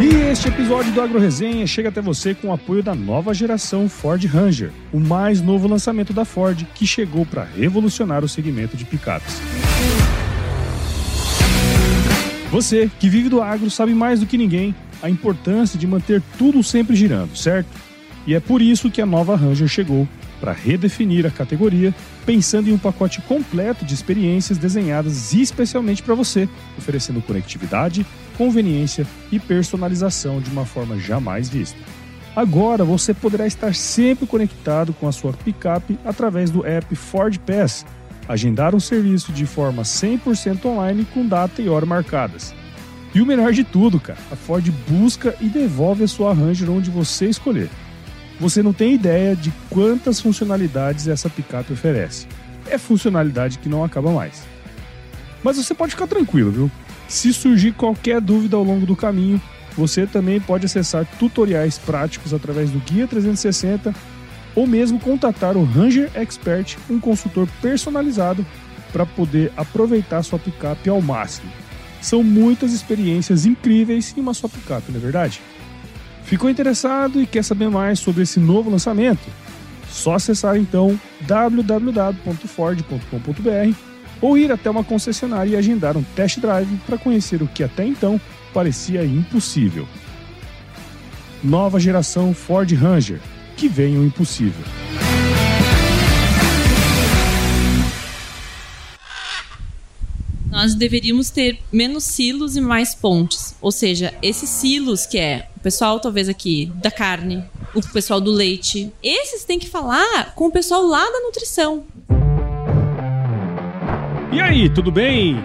E este episódio do Agro Resenha chega até você com o apoio da nova geração Ford Ranger, o mais novo lançamento da Ford que chegou para revolucionar o segmento de picapes. Você que vive do agro sabe mais do que ninguém a importância de manter tudo sempre girando, certo? E é por isso que a nova Ranger chegou para redefinir a categoria, pensando em um pacote completo de experiências desenhadas especialmente para você, oferecendo conectividade, conveniência e personalização de uma forma jamais vista. Agora você poderá estar sempre conectado com a sua picape através do app Ford Pass, agendar um serviço de forma 100% online com data e hora marcadas. E o melhor de tudo, cara, a Ford busca e devolve a sua Ranger onde você escolher. Você não tem ideia de quantas funcionalidades essa picape oferece. É funcionalidade que não acaba mais. Mas você pode ficar tranquilo, viu? Se surgir qualquer dúvida ao longo do caminho, você também pode acessar tutoriais práticos através do Guia 360 ou mesmo contatar o Ranger Expert, um consultor personalizado para poder aproveitar sua picape ao máximo. São muitas experiências incríveis em uma só picape, não é verdade? Ficou interessado e quer saber mais sobre esse novo lançamento? Só acessar então www.ford.com.br ou ir até uma concessionária e agendar um test drive para conhecer o que até então parecia impossível. Nova geração Ford Ranger, que vem o impossível. Nós deveríamos ter menos silos e mais pontes. Ou seja, esses silos que é o pessoal talvez aqui da carne, o pessoal do leite, esses têm que falar com o pessoal lá da nutrição. E aí, tudo bem?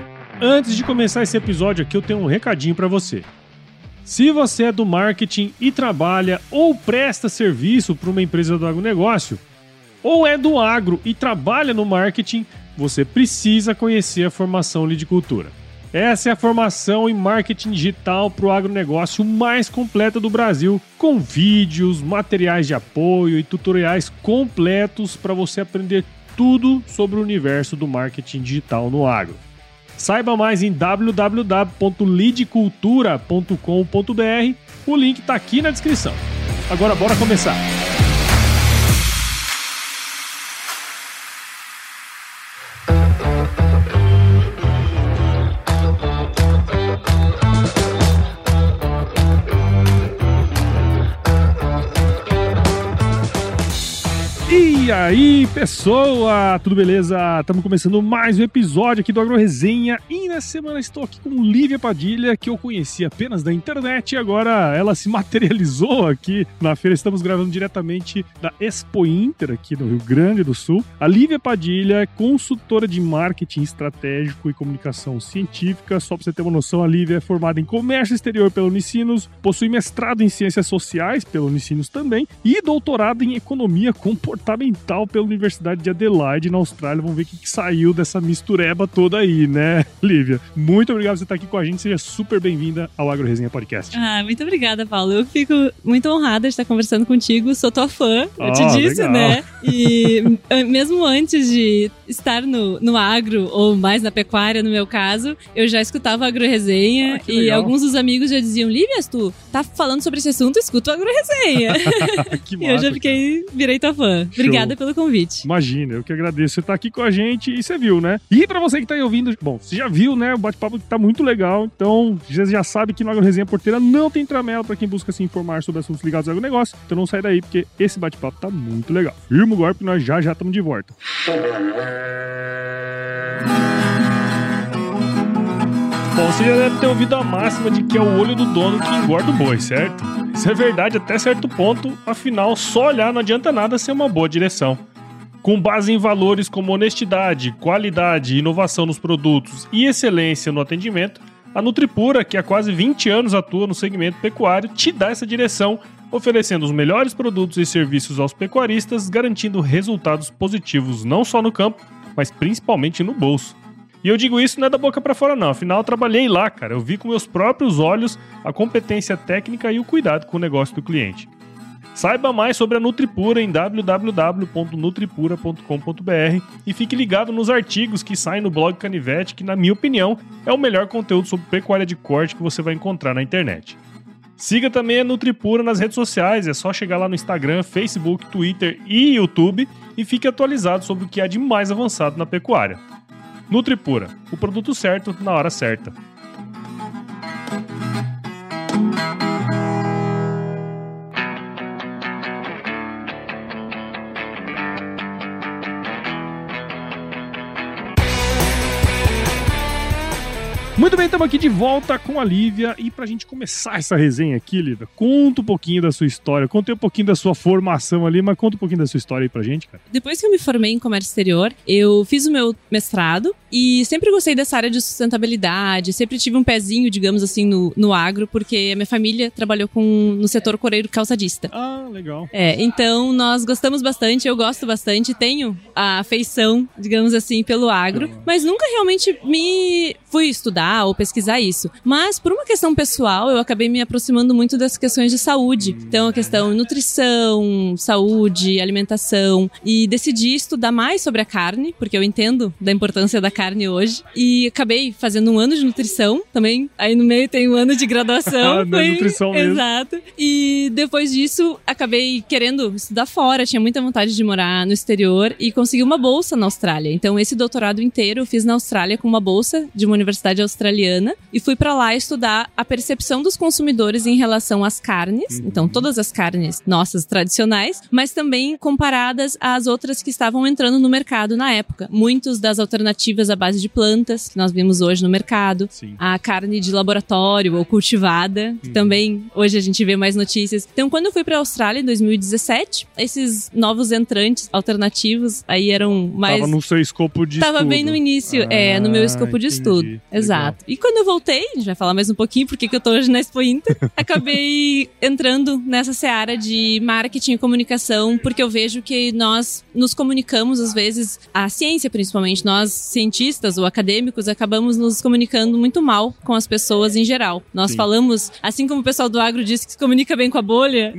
Antes de começar esse episódio aqui, eu tenho um recadinho para você. Se você é do marketing e trabalha ou presta serviço para uma empresa do agronegócio, ou é do agro e trabalha no marketing, você precisa conhecer a formação Lidicultura. Essa é a formação em marketing digital para o agronegócio mais completa do Brasil, com vídeos, materiais de apoio e tutoriais completos para você aprender tudo sobre o universo do marketing digital no agro. Saiba mais em www.lidcultura.com.br. O link está aqui na descrição. Agora bora começar. E aí, pessoa, tudo beleza? Estamos começando mais um episódio aqui do Agro Resenha e nessa semana estou aqui com Lívia Padilha, que eu conheci apenas da internet e agora ela se materializou aqui na feira. Estamos gravando diretamente da Expo Inter aqui no Rio Grande do Sul. A Lívia Padilha é consultora de marketing estratégico e comunicação científica. Só para você ter uma noção, a Lívia é formada em comércio exterior pela Unicinos, possui mestrado em ciências sociais pela Unicinos também e doutorado em economia comportamental pela Universidade de Adelaide, na Austrália. Vamos ver o que, que saiu dessa mistureba toda aí, né, Lívia? Muito obrigado por você estar aqui com a gente. Seja super bem-vinda ao Agro Resenha Podcast. Ah, muito obrigada, Paulo. Eu fico muito honrada de estar conversando contigo. Sou tua fã, eu Ah, te disse, legal. né? E mesmo antes de estar no, no agro, ou mais na pecuária, no meu caso, eu já escutava a Agro Resenha Ah, e alguns dos amigos já diziam: Lívias, tu tá falando sobre esse assunto, escuta o Agro Resenha. que e eu já fiquei, virei tua fã. Obrigada pelo convite. Imagina, eu que agradeço você estar aqui com a gente e você viu, né? E pra você que tá aí ouvindo, bom, você já viu, né? O bate-papo tá muito legal, então você já sabe que no Agro Resenha Porteira não tem tramela pra quem busca se informar sobre assuntos ligados ao agronegócio, então não sai daí porque esse bate-papo tá muito legal. Firma o golpe, nós já já estamos de volta. Bom, você já deve ter ouvido a máxima de que é o olho do dono que engorda o boi, certo? Isso é verdade até certo ponto, afinal, só olhar não adianta nada ser uma boa direção. Com base em valores como honestidade, qualidade, inovação nos produtos e excelência no atendimento, a Nutripura, que há quase 20 anos atua no segmento pecuário, te dá essa direção, oferecendo os melhores produtos e serviços aos pecuaristas, garantindo resultados positivos não só no campo, mas principalmente no bolso. E eu digo isso não é da boca pra fora não, afinal eu trabalhei lá, cara. Eu vi com meus próprios olhos a competência técnica e o cuidado com o negócio do cliente. Saiba mais sobre a Nutripura em www.nutripura.com.br e fique ligado nos artigos que saem no blog Canivete, que na minha opinião é o melhor conteúdo sobre pecuária de corte que você vai encontrar na internet. Siga também a Nutripura nas redes sociais, é só chegar lá no Instagram, Facebook, Twitter e YouTube e fique atualizado sobre o que há de mais avançado na pecuária. Nutripura, o produto certo na hora certa. Muito bem, estamos aqui de volta com a Lívia. E pra gente começar essa resenha aqui, Lívia, conta um pouquinho da sua história. Conta um pouquinho da sua formação ali, mas conta um pouquinho da sua história aí pra gente, cara. Depois que eu me formei em comércio exterior, eu fiz o meu mestrado e sempre gostei dessa área de sustentabilidade. Sempre tive um pezinho, digamos assim, no, no agro, porque a minha família trabalhou com, no setor coreiro calçadista. Ah, legal. É, então nós gostamos bastante, eu gosto bastante, tenho a afeição, digamos assim, pelo agro, mas nunca realmente me fui estudar ou pesquisar isso. Mas por uma questão pessoal, eu acabei me aproximando muito das questões de saúde. Então a questão nutrição, saúde, alimentação e decidi estudar mais sobre a carne, porque eu entendo da importância da carne hoje e acabei fazendo um ano de nutrição também. Aí no meio tem um ano de graduação. Na nutrição mesmo. Exato. E depois disso, acabei querendo estudar fora, tinha muita vontade de morar no exterior e consegui uma bolsa na Austrália. Então esse doutorado inteiro eu fiz na Austrália com uma bolsa de universidade australiana e fui para lá estudar a percepção dos consumidores em relação às carnes, uhum. então todas as carnes nossas tradicionais, mas também comparadas às outras que estavam entrando no mercado na época. Muitos das alternativas à base de plantas que nós vimos hoje no mercado, Sim. a carne de laboratório ou cultivada, que uhum. também hoje a gente vê mais notícias. Então, quando eu fui para a Austrália em 2017, esses novos entrantes alternativos aí eram mais Tava no seu escopo de Tava estudo. bem no início, ah, é, no meu escopo de entendi. estudo. Exato. Exato. E quando eu voltei, a gente vai falar mais um pouquinho porque que eu tô hoje na Expo Inter, acabei entrando nessa seara de marketing e comunicação, porque eu vejo que nós nos comunicamos, às vezes, a ciência principalmente, nós cientistas ou acadêmicos, acabamos nos comunicando muito mal com as pessoas em geral. Nós Sim. falamos, assim como o pessoal do agro diz que se comunica bem com a bolha.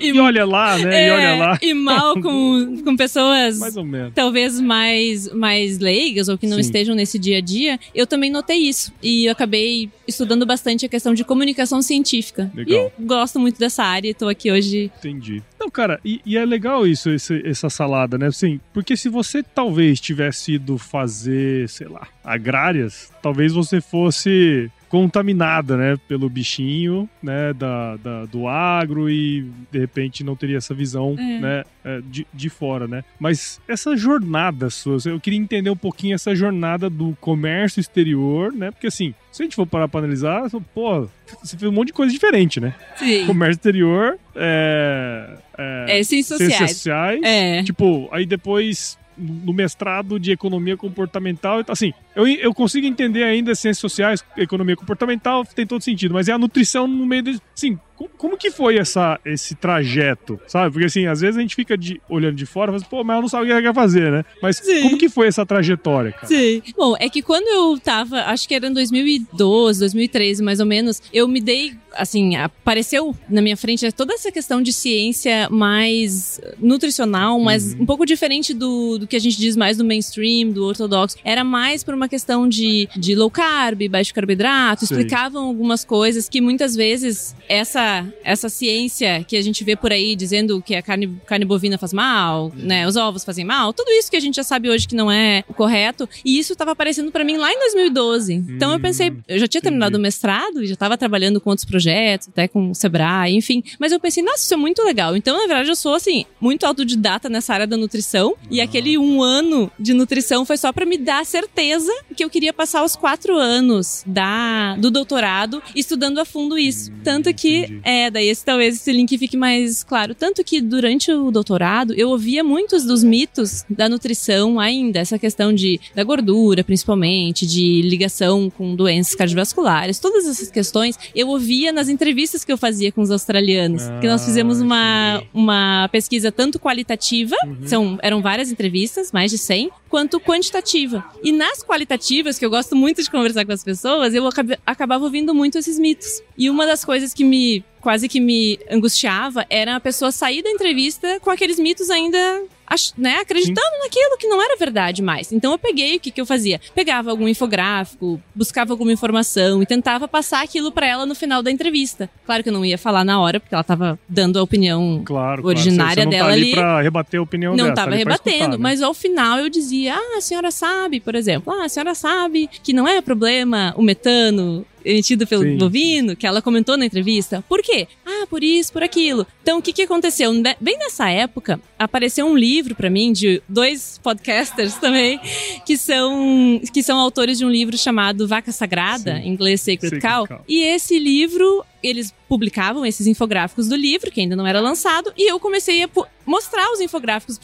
E, e olha lá, né? É, e olha lá. E mal com, com pessoas mais ou menos. talvez mais, mais leigas ou que não Sim. estejam nesse dia a dia. Eu também notei isso isso. E eu acabei estudando bastante a questão de comunicação científica. Legal. E gosto muito dessa área e tô aqui hoje. Entendi. Não, cara, e, e é legal isso, esse, essa salada, né? Assim, porque se você talvez tivesse ido fazer, sei lá, agrárias, talvez você fosse contaminada, né, pelo bichinho, né, da, da, do agro e de repente não teria essa visão, é. né, é, de, de fora, né. Mas essa jornada sua, eu queria entender um pouquinho essa jornada do comércio exterior, né, porque assim, se a gente for parar pra analisar, pô, você fez um monte de coisa diferente, né? Sim. Comércio exterior, é... É, é ciências sociais. Ciências sociais. É. Tipo, aí depois no mestrado de economia comportamental. Assim, eu, eu consigo entender ainda ciências sociais, economia comportamental, tem todo sentido, mas é a nutrição no meio de. Sim, como que foi essa, esse trajeto, sabe? Porque assim, às vezes a gente fica de, olhando de fora e fala assim, pô, mas eu não sabe o que ela quer fazer, né? Mas Sim. como que foi essa trajetória, cara? Sim. Bom, é que quando eu tava, acho que era em 2012, 2013 mais ou menos, eu me dei, assim, apareceu na minha frente toda essa questão de ciência mais nutricional, mas uhum. um pouco diferente do, do que a gente diz mais do mainstream, do ortodoxo. Era mais por uma questão de, de low carb, baixo carboidrato, Sim. explicavam algumas coisas que muitas vezes essa essa, ciência que a gente vê por aí dizendo que a carne, carne bovina faz mal, né? Os ovos fazem mal, tudo isso que a gente já sabe hoje que não é o correto. E isso estava aparecendo para mim lá em 2012. Então eu pensei, eu já tinha terminado o mestrado e já estava trabalhando com outros projetos, até com o Sebrae, enfim. Mas eu pensei, nossa, isso é muito legal. Então, na verdade, eu sou assim, muito autodidata nessa área da nutrição. E aquele um ano de nutrição foi só para me dar certeza que eu queria passar os quatro anos da, do doutorado estudando a fundo isso. Tanto que é, daí esse, talvez esse link fique mais claro. Tanto que durante o doutorado eu ouvia muitos dos mitos da nutrição ainda, essa questão de da gordura, principalmente, de ligação com doenças cardiovasculares, todas essas questões eu ouvia nas entrevistas que eu fazia com os australianos. Ah, que nós fizemos uma, uma pesquisa tanto qualitativa, uhum. são, eram várias entrevistas, mais de 100, quanto quantitativa. E nas qualitativas, que eu gosto muito de conversar com as pessoas, eu acabava ouvindo muito esses mitos. E uma das coisas que me quase que me angustiava era a pessoa sair da entrevista com aqueles mitos ainda né, acreditando naquilo que não era verdade mais. Então eu peguei o que, que eu fazia? Pegava algum infográfico, buscava alguma informação e tentava passar aquilo pra ela no final da entrevista. Claro que eu não ia falar na hora, porque ela tava dando a opinião Claro, Originária claro. Você, você não dela tá ali ali- pra rebater a opinião não dela, estava tá ali pra rebatendo, escutar, né? mas ao final eu dizia: Ah, a senhora sabe, por exemplo, ah, a senhora sabe que não é problema o metano emitido pelo Sim. bovino, que ela comentou na entrevista. Por quê? Ah, por isso, por aquilo. Então, o que, que aconteceu? Bem nessa época, apareceu um livro pra mim de dois podcasters também, que são, que são autores de um livro chamado Vaca Sagrada, Sim. em inglês Sacred, Sacred Cow. Cow. E esse livro, eles publicavam esses infográficos do livro, que ainda não era lançado, e eu comecei a mostrar os infográficos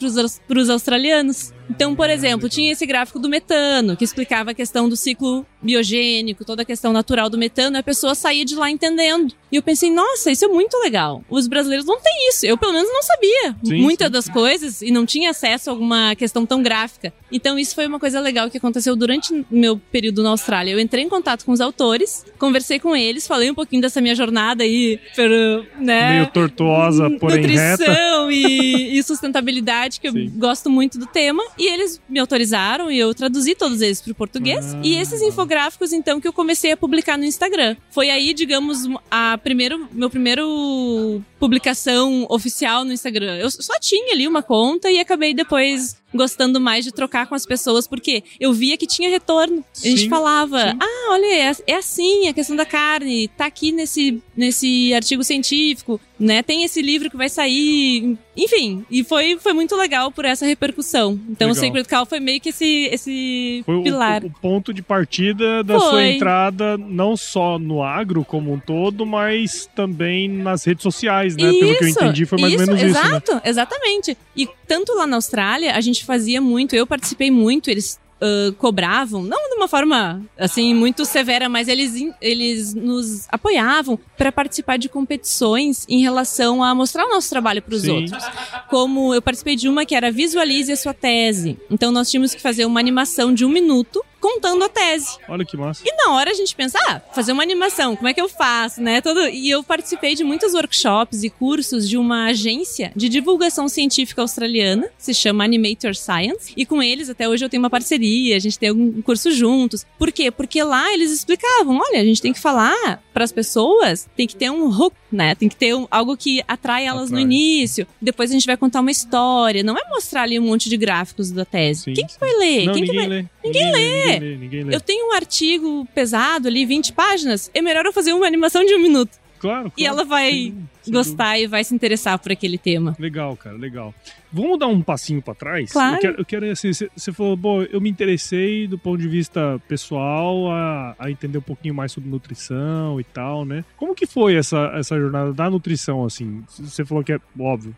para os australianos. Então, por exemplo, tinha esse gráfico do metano, que explicava a questão do ciclo biogênico, toda a questão natural do metano, e a pessoa saía de lá entendendo. E eu pensei, nossa, isso é muito legal. Os brasileiros não têm isso. Eu, pelo menos, não sabia Sim, muitas sim, das coisas e não tinha acesso a alguma questão tão gráfica. Então, isso foi uma coisa legal que aconteceu durante meu período na Austrália. Eu entrei em contato com os autores, conversei com eles, falei um pouquinho dessa minha jornada aí, pelo, né? Meio tortuosa, porém reta. nutrição e, e sustentabilidade, que eu Sim. gosto muito do tema. E eles me autorizaram e eu traduzi todos eles para o português. Ah. E esses infográficos, então, que eu comecei a publicar no Instagram. Foi aí, digamos, a primeiro, meu primeiro publicação oficial no Instagram. Eu só tinha ali uma conta e acabei depois gostando mais de trocar com as pessoas, porque eu via que tinha retorno. A gente Sim, falava, sim. ah, olha, é, é assim a questão da carne, tá aqui nesse, nesse artigo científico, né? Tem esse livro que vai sair, enfim. E foi, foi muito legal por essa repercussão. Então Legal. o Sacred Cow foi meio que esse, esse Foi o, pilar. o- o ponto de partida da Foi. sua entrada, não só no agro como um todo, mas também nas redes sociais, né? Pelo que eu Isso, entendi, foi mais ou menos isso, né? Exato, exatamente. E tanto lá na Austrália, a gente fazia muito, eu participei muito, eles ah, cobravam, não de uma forma assim muito severa, mas eles, eles nos apoiavam para participar de competições em relação a mostrar o nosso trabalho para os outros. Como eu participei de uma que era Visualize a sua tese. Então nós tínhamos que fazer uma animação de um minuto contando a tese. Olha que massa. E na hora a gente pensa, ah, fazer uma animação, como é que eu faço, né? Todo... E eu participei de muitos workshops e cursos de uma agência de divulgação científica australiana, se chama Animator Science, e com eles até hoje eu tenho uma parceria, a gente tem um curso juntos. Por quê? Porque lá eles explicavam, olha, a gente tem que falar para as pessoas, tem que ter um hook, né? Tem que ter um- algo que atrai elas no Atrai. início. Depois a gente vai contar uma história, não é mostrar ali um monte de gráficos da tese. Sim, Quem que sim. vai ler? Não, Quem que vai lê. Ninguém lê. Ninguém lê, ninguém lê. eu tenho um artigo pesado ali, 20 páginas. É melhor eu fazer uma animação de um minuto. Claro, E claro. ela vai sem gostar e vai se interessar por aquele tema. Legal, cara, legal. Vamos dar um passinho pra trás? Claro. Eu quero, eu quero assim, você falou, bom, eu me interessei do ponto de vista pessoal a, a entender um pouquinho mais sobre nutrição e tal, né? Como que foi essa, essa jornada da nutrição, assim? Você falou que é, óbvio,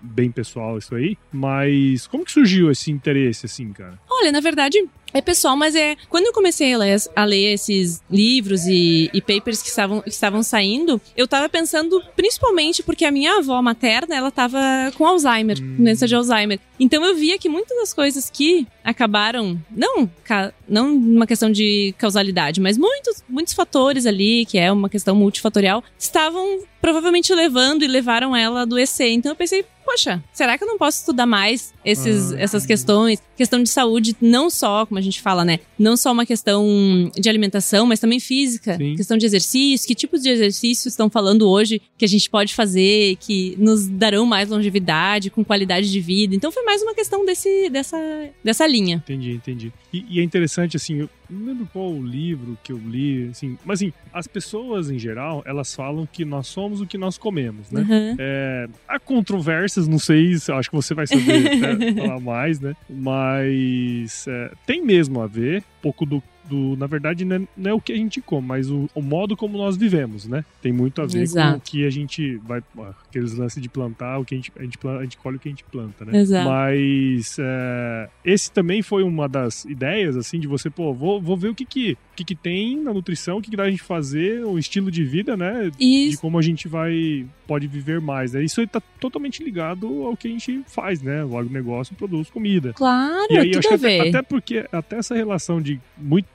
bem pessoal isso aí, mas como que surgiu esse interesse, assim, cara? Olha, na verdade, é pessoal, mas é. Quando eu comecei a ler, a ler esses livros e, e papers que estavam, que estavam saindo, eu tava pensando principalmente porque a minha avó materna, ela tava com Alzheimer, Hum. doença de Alzheimer. Então eu via que muitas das coisas que acabaram, não, ca- não uma questão de causalidade, mas muitos, muitos fatores ali, que é uma questão multifatorial, estavam provavelmente levando e levaram ela a adoecer. Então eu pensei, poxa, será que eu não posso estudar mais esses, Ah. essas questões? Questão de saúde, não só, como a gente fala, né? Não só uma questão de alimentação, mas também física. Sim. Questão de exercício, que tipos de exercícios estão falando hoje que a gente pode fazer, que nos darão mais longevidade, com qualidade de vida. Então foi mais uma questão desse, dessa, dessa linha. Entendi, entendi. E, e é interessante, assim, eu não lembro qual o livro que eu li, assim, mas assim, as pessoas em geral, elas falam que nós somos o que nós comemos, né? Uhum. É, há controvérsias, não sei, se- acho que você vai saber né, falar mais, né? Mas é, tem mesmo a ver, um pouco do. Do na verdade, não é, não é o que a gente come, mas o, o modo como nós vivemos, né? Tem muito a ver com o Exato. que a gente vai. Aqueles lances de plantar, o que a gente, a gente, planta, a gente colhe o que a gente planta, né? Exato. Mas é, esse também foi uma das ideias, assim, de você, pô, vou, vou ver o que que, o que que tem na nutrição, o que que dá a gente fazer, o estilo de vida, né? E de como a gente vai pode viver mais, né? Isso aí tá totalmente ligado ao que a gente faz, né? O agronegócio produz comida. claro, E aí tudo acho a que até, ver. até porque até essa relação de muito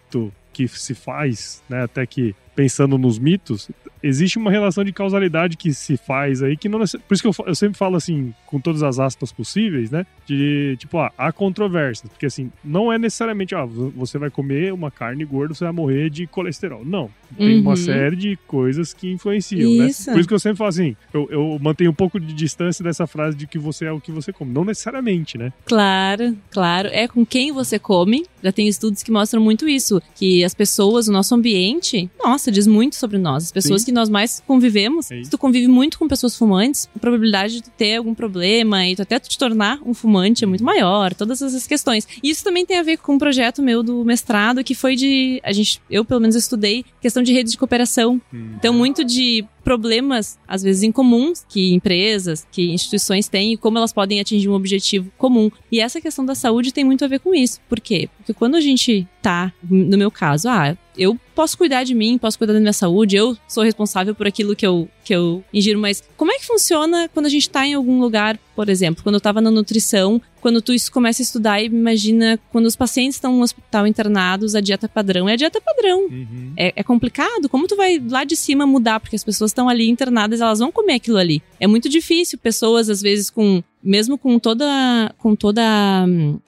que se faz, né? Até que pensando nos mitos, existe uma relação de causalidade que se faz aí, que não Por isso que eu, eu sempre falo assim, com todas as aspas possíveis, né? De tipo, ah, há controvérsias. Porque assim, não é necessariamente, ah, você vai comer uma carne gorda, você vai morrer de colesterol. Não. Tem uhum. uma série de coisas que influenciam, né? isso. né? Por isso que eu sempre falo assim, eu, eu mantenho um pouco de distância dessa frase de que você é o que você come. Não necessariamente, né? Claro, claro. É com quem você come. Já tem estudos que mostram muito isso. Que as pessoas, o nosso ambiente, nossa, diz muito sobre nós. As pessoas Sim. que nós mais convivemos. Se tu convive muito com pessoas fumantes, a probabilidade de ter algum problema e tu até te tornar um fumante é muito maior. Todas essas questões. E isso também tem a ver com um projeto meu do mestrado, que foi de. A gente, eu pelo menos estudei questão de redes de cooperação. Hum. Então, muito de problemas, às vezes incomuns, que empresas, que instituições têm e como elas podem atingir um objetivo comum. E essa questão da saúde tem muito a ver com isso. Por quê? Porque quando a gente tá, no meu caso, ah, eu posso cuidar de mim, posso cuidar da minha saúde, eu sou responsável por aquilo que eu, que eu ingiro, mas como é que funciona quando a gente tá em algum lugar, por exemplo, quando eu tava na nutrição, quando tu começa a estudar e imagina quando os pacientes estão no hospital internados, a dieta padrão é a dieta padrão. Uhum. É, é, complicado. Como tu vai lá de cima mudar? Porque as pessoas estão ali internadas, elas vão comer aquilo ali. É muito difícil. Pessoas, às vezes, com mesmo com toda com toda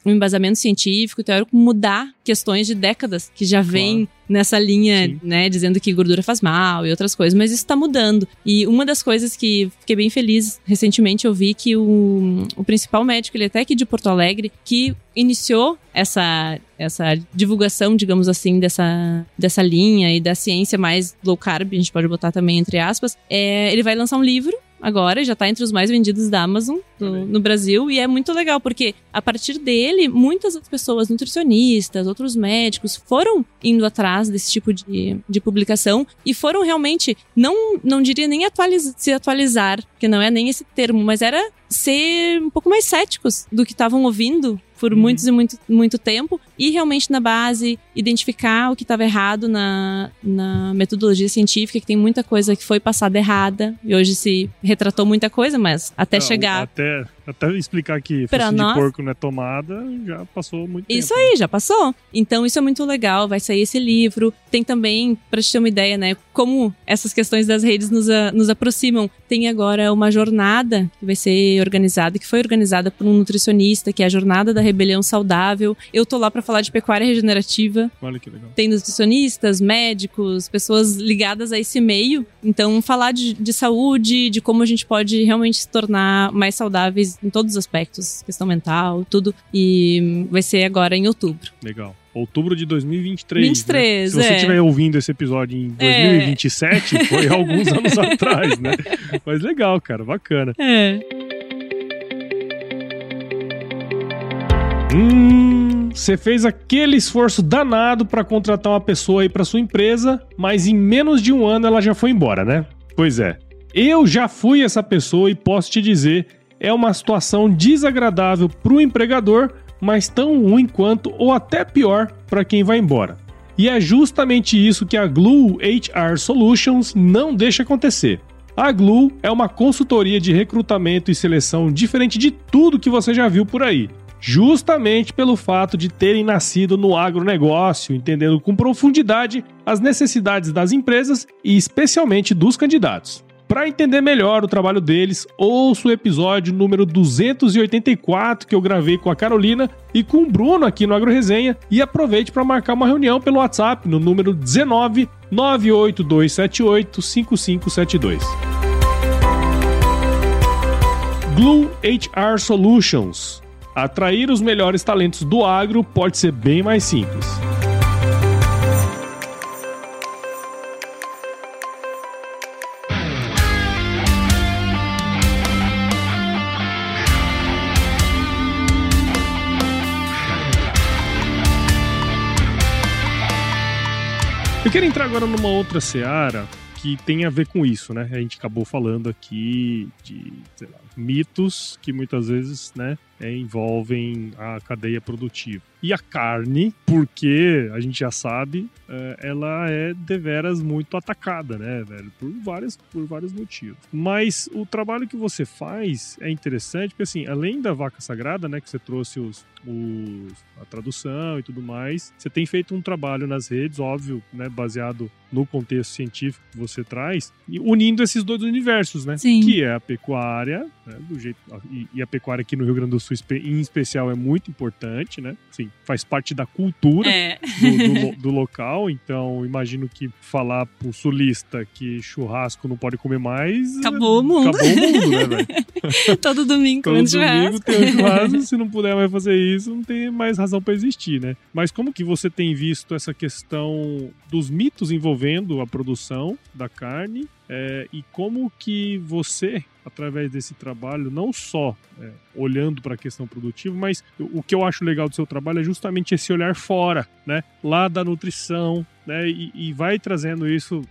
um embasamento científico teórico mudar questões de décadas que já vem claro. Nessa linha, Sim. né, dizendo que gordura faz mal e outras coisas, mas isso está mudando. E uma das coisas que fiquei bem feliz recentemente eu vi que o, o principal médico, ele é até aqui de Porto Alegre, que iniciou essa essa divulgação, digamos assim, dessa, dessa linha e da ciência mais low carb, a gente pode botar também entre aspas, é, ele vai lançar um livro agora, já tá entre os mais vendidos da Amazon do, no Brasil. E é muito legal, porque a partir dele, muitas pessoas, nutricionistas, outros médicos, foram indo atrás desse tipo de, de publicação e foram realmente, não, não diria nem atualiz, se atualizar, que não é nem esse termo, mas era ser um pouco mais céticos do que estavam ouvindo por uhum. muitos e muito, muito tempo e realmente na base identificar o que estava errado na, na metodologia científica, que tem muita coisa que foi passada errada e hoje se retratou muita coisa, mas até não, chegar. Até até explicar que focinho nós... de porco não é tomada, já passou muito isso tempo. Isso aí, já passou. Então isso é muito legal, vai sair esse livro. Tem também, pra te ter uma ideia, né, como essas questões das redes nos, a, nos aproximam. Tem agora uma jornada que vai ser organizada, que foi organizada por um nutricionista, que é a Jornada da Rebelião Saudável. Eu tô lá para falar de pecuária regenerativa. Olha que legal. Tem nutricionistas, médicos, pessoas ligadas a esse meio. Então, falar de, de saúde, de como a gente pode realmente se tornar mais saudáveis em todos os aspectos, questão mental, tudo. E vai ser agora em outubro. Legal outubro de 2023. 23, né? Se você é. estiver ouvindo esse episódio em 2027, é. foi alguns anos atrás, né? Mas legal, cara, bacana. É. Hum, você fez aquele esforço danado para contratar uma pessoa aí para sua empresa, mas em menos de um ano ela já foi embora, né? Pois é. Eu já fui essa pessoa e posso te dizer é uma situação desagradável para o empregador, mas tão ruim quanto ou até pior para quem vai embora. E é justamente isso que a Glue HR Solutions não deixa acontecer. A Glue é uma consultoria de recrutamento e seleção diferente de tudo que você já viu por aí. Justamente pelo fato de terem nascido no agronegócio, entendendo com profundidade as necessidades das empresas e especialmente dos candidatos. Para entender melhor o trabalho deles, ouça o episódio número 284 que eu gravei com a Carolina e com o Bruno aqui no AgroResenha e aproveite para marcar uma reunião pelo WhatsApp no número 19 98278 5572. Glue HR Solutions. Atrair os melhores talentos do agro pode ser bem mais simples. Eu quero entrar agora numa outra seara que tem a ver com isso, né? A gente acabou falando aqui de lá, mitos que muitas vezes, né, é, envolvem a cadeia produtiva. E a carne, porque a gente já sabe, é, ela é deveras muito atacada, né, velho? Por, várias, por vários motivos. Mas o trabalho que você faz é interessante, porque assim, além da vaca sagrada, né, que você trouxe os, os, a tradução e tudo mais, você tem feito um trabalho nas redes, óbvio, né, baseado no contexto científico que você traz, e unindo esses dois universos, né? Sim. Que é a pecuária, né, do jeito, e, e, a pecuária aqui no Rio Grande do Sul em especial é muito importante, né? Sim, faz parte da cultura é. do, do, do, local, então imagino que falar pro sulista que churrasco não pode comer mais... Acabou o mundo. Acabou o mundo, né, velho? Todo domingo Todo domingo churrasco. tem um churrasco, se não puder mais fazer isso, não tem mais razão para existir, né? Mas como que você tem visto essa questão dos mitos envolvendo a produção da carne é, e como que você, através desse trabalho, não só é, olhando para a questão produtiva, mas o que eu acho legal do seu trabalho é justamente esse olhar fora, né? Lá da nutrição, né? E, e vai trazendo isso,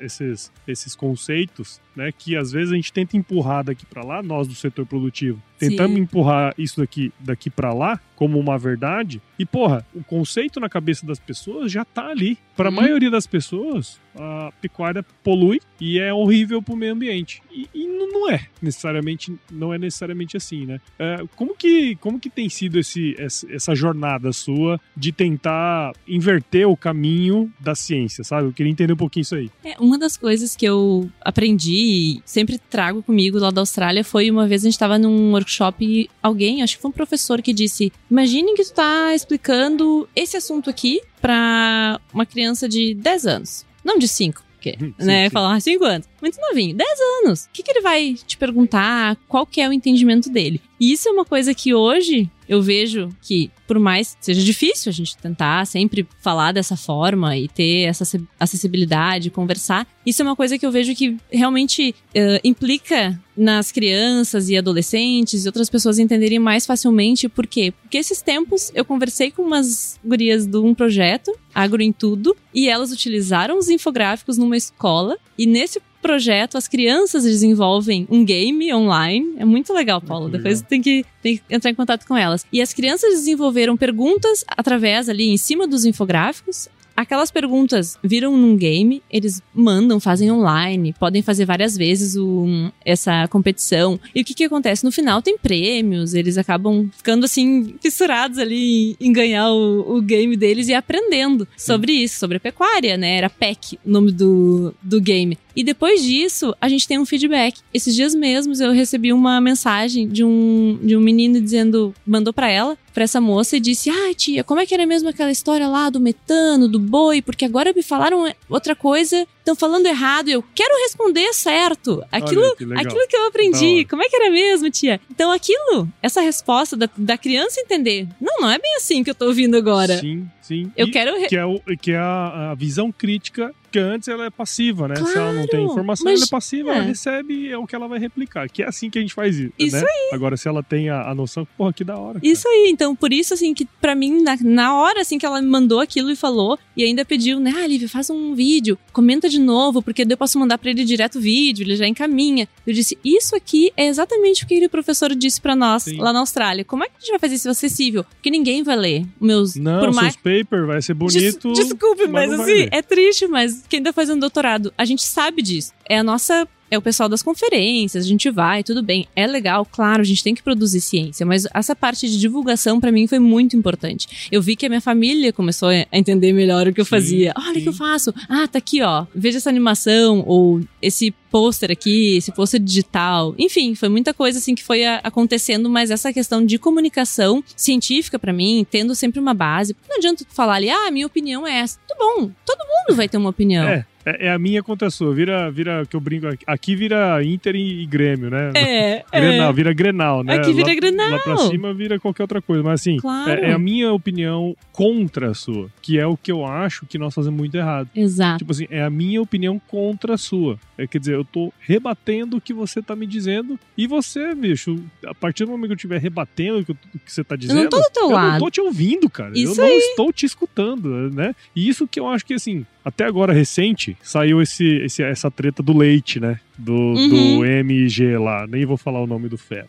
esses, esses conceitos, né? Que às vezes a gente tenta empurrar daqui para lá, nós do setor produtivo, tentamos Sim. empurrar isso daqui, daqui para lá como uma verdade. E porra, o conceito na cabeça das pessoas já tá ali. Para a hum. maioria das pessoas, a pecuária polui e é horrível para o meio ambiente. E, e, não é necessariamente, não é necessariamente assim, né? É, como que como que tem sido esse, essa jornada sua de tentar inverter o caminho da ciência, sabe? Eu queria entender um pouquinho isso aí. É, uma das coisas que eu aprendi e sempre trago comigo lá da Austrália foi uma vez a gente estava num workshop e alguém, acho que foi um professor que disse: "Imagine que tu tá explicando esse assunto aqui para uma criança de 10 anos, não de 5, porque, sim, né, sim. falar 5 anos, muito novinho, 10 anos. O que, que ele vai te perguntar? Qual que é o entendimento dele? E isso é uma coisa que hoje eu vejo que, por mais seja difícil a gente tentar sempre falar dessa forma e ter essa acessibilidade, conversar, isso é uma coisa que eu vejo que realmente uh, implica nas crianças e adolescentes e outras pessoas entenderem mais facilmente. Por quê? Porque esses tempos eu conversei com umas gurias de um projeto, Agro em Tudo, e elas utilizaram os infográficos numa escola, e nesse projeto, as crianças desenvolvem um game online. É muito legal, Paulo. Muito Depois legal. tem que, tem que entrar em contato com elas. E as crianças desenvolveram perguntas através ali em cima dos infográficos aquelas perguntas viram num game, eles mandam, fazem online, podem fazer várias vezes um, essa competição. E o que que acontece? No final tem prêmios, eles acabam ficando assim, fissurados ali em, em ganhar o, o, game deles e aprendendo sobre isso, sobre a pecuária, né? Era PEC o nome do, do game. E depois disso, a gente tem um feedback. Esses dias mesmos eu recebi uma mensagem de um, de um menino dizendo, mandou para ela, para essa moça e disse: "Ah, tia, como é que era mesmo aquela história lá do metano, do boi? Porque agora me falaram outra coisa, estão falando errado e eu quero responder certo. Aquilo, que aquilo que eu aprendi. Como é que era mesmo, tia? Então aquilo, essa resposta da, da criança entender, não, não é bem assim que eu tô ouvindo agora. Sim, sim. Eu e quero que é, o, que é a, a visão crítica porque antes ela é passiva, né? Claro, Se ela não tem informação, ela é passiva, é. ela recebe é o que ela vai replicar. Que é assim que a gente faz isso. Isso né? aí. Agora, se ela tem a, a noção, porra, que da hora. Cara. Isso aí. Então, por isso, assim, que pra mim, na, na hora, assim, que ela me mandou aquilo e falou, e ainda pediu, né, ah, Lívia, faz um vídeo, comenta de novo, porque eu posso mandar pra ele direto o vídeo, ele já encaminha. Eu disse, isso aqui é exatamente o que o professor disse pra nós Sim. lá na Austrália. Como é que a gente vai fazer isso acessível? Porque ninguém vai ler meus. Não, por mais... seus paper vai ser bonito. Des desculpe, mas, mas assim, é triste, mas quem tá fazendo doutorado doutorado, a gente sabe disso. É a nossa é o pessoal das conferências, a gente vai, tudo bem, é legal, claro, a gente tem que produzir ciência, mas essa parte de divulgação para mim foi muito importante. Eu vi que a minha família começou a entender melhor o que eu sim, fazia. Olha o que eu faço. Ah, tá aqui, ó. Veja essa animação ou esse pôster aqui, esse pôster digital. Enfim, foi muita coisa assim que foi acontecendo, mas essa questão de comunicação científica para mim, tendo sempre uma base. Não adianta tu falar ali, ah, minha opinião é essa. Tudo bom, todo mundo vai ter uma opinião. É. É, é, a minha contra a sua. Vira, vira que eu brinco aqui. Aqui vira Inter e, Grêmio, né? É. Grenal, é. vira Grenal, né? Aqui vira lá, Grenal. Lá pra cima vira qualquer outra coisa. Mas assim, claro. é, é, a minha opinião contra a sua. Que é o que eu acho que nós fazemos muito errado. Exato. Tipo assim, é a minha opinião contra a sua. É, quer dizer, eu tô rebatendo o que você tá me dizendo. E você, bicho, a partir do momento que eu estiver rebatendo o que, que, você tá dizendo. Eu não tô do teu eu lado. não tô te ouvindo, cara. Isso eu aí. não estou te escutando, né? E isso que eu acho que, assim, até agora recente, saiu esse, esse, essa treta do leite, né? Do, Uhum. do MG lá, nem vou falar o nome do fera.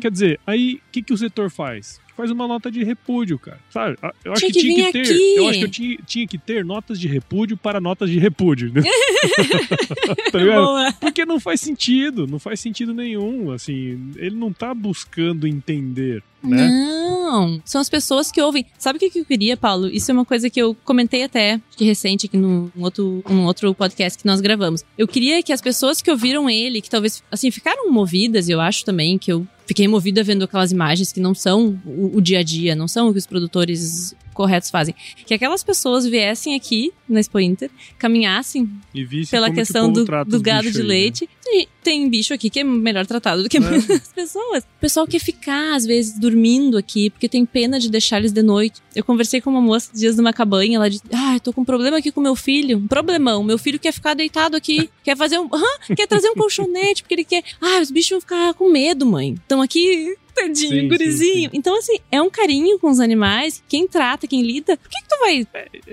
Quer dizer, aí o que, que o setor faz? Faz uma nota de repúdio, cara. Sabe? Eu acho Tinha que, que tinha que ter. aqui. Eu acho que eu tinha, tinha que ter notas de repúdio para notas de repúdio. né? tá ligado? Boa. Porque não faz sentido, não faz sentido nenhum. Assim, ele não tá buscando entender, né? Não, são as pessoas que ouvem. Sabe o que eu queria, Paulo? Isso é uma coisa que eu comentei até que recente aqui num outro, um outro podcast que nós gravamos. Eu queria que as pessoas que ouviram ele, que talvez, assim, ficaram movidas, eu acho também, que eu fiquei movida vendo aquelas imagens que não são o, o dia a dia, não são o que os produtores corretos fazem. Que aquelas pessoas viessem aqui na Expo Inter, caminhassem pela que questão povo do, do gado de aí, né? leite. E tem bicho aqui que é melhor tratado do que É. as pessoas. O pessoal quer ficar, às vezes, dormindo aqui, porque tem pena de deixar eles de noite. Eu conversei com uma moça dias numa cabanha, ela disse: Ah, eu tô com um problema aqui com meu filho. Um problemão. Meu filho quer ficar deitado aqui, quer fazer um. Hã? quer trazer um colchonete, porque ele quer. Ah, os bichos vão ficar com medo, mãe. Estão aqui. Tadinho, Sim, sim, gurizinho. sim. Então, assim, é um carinho com os animais. Quem trata, quem lida. Por que, que tu vai.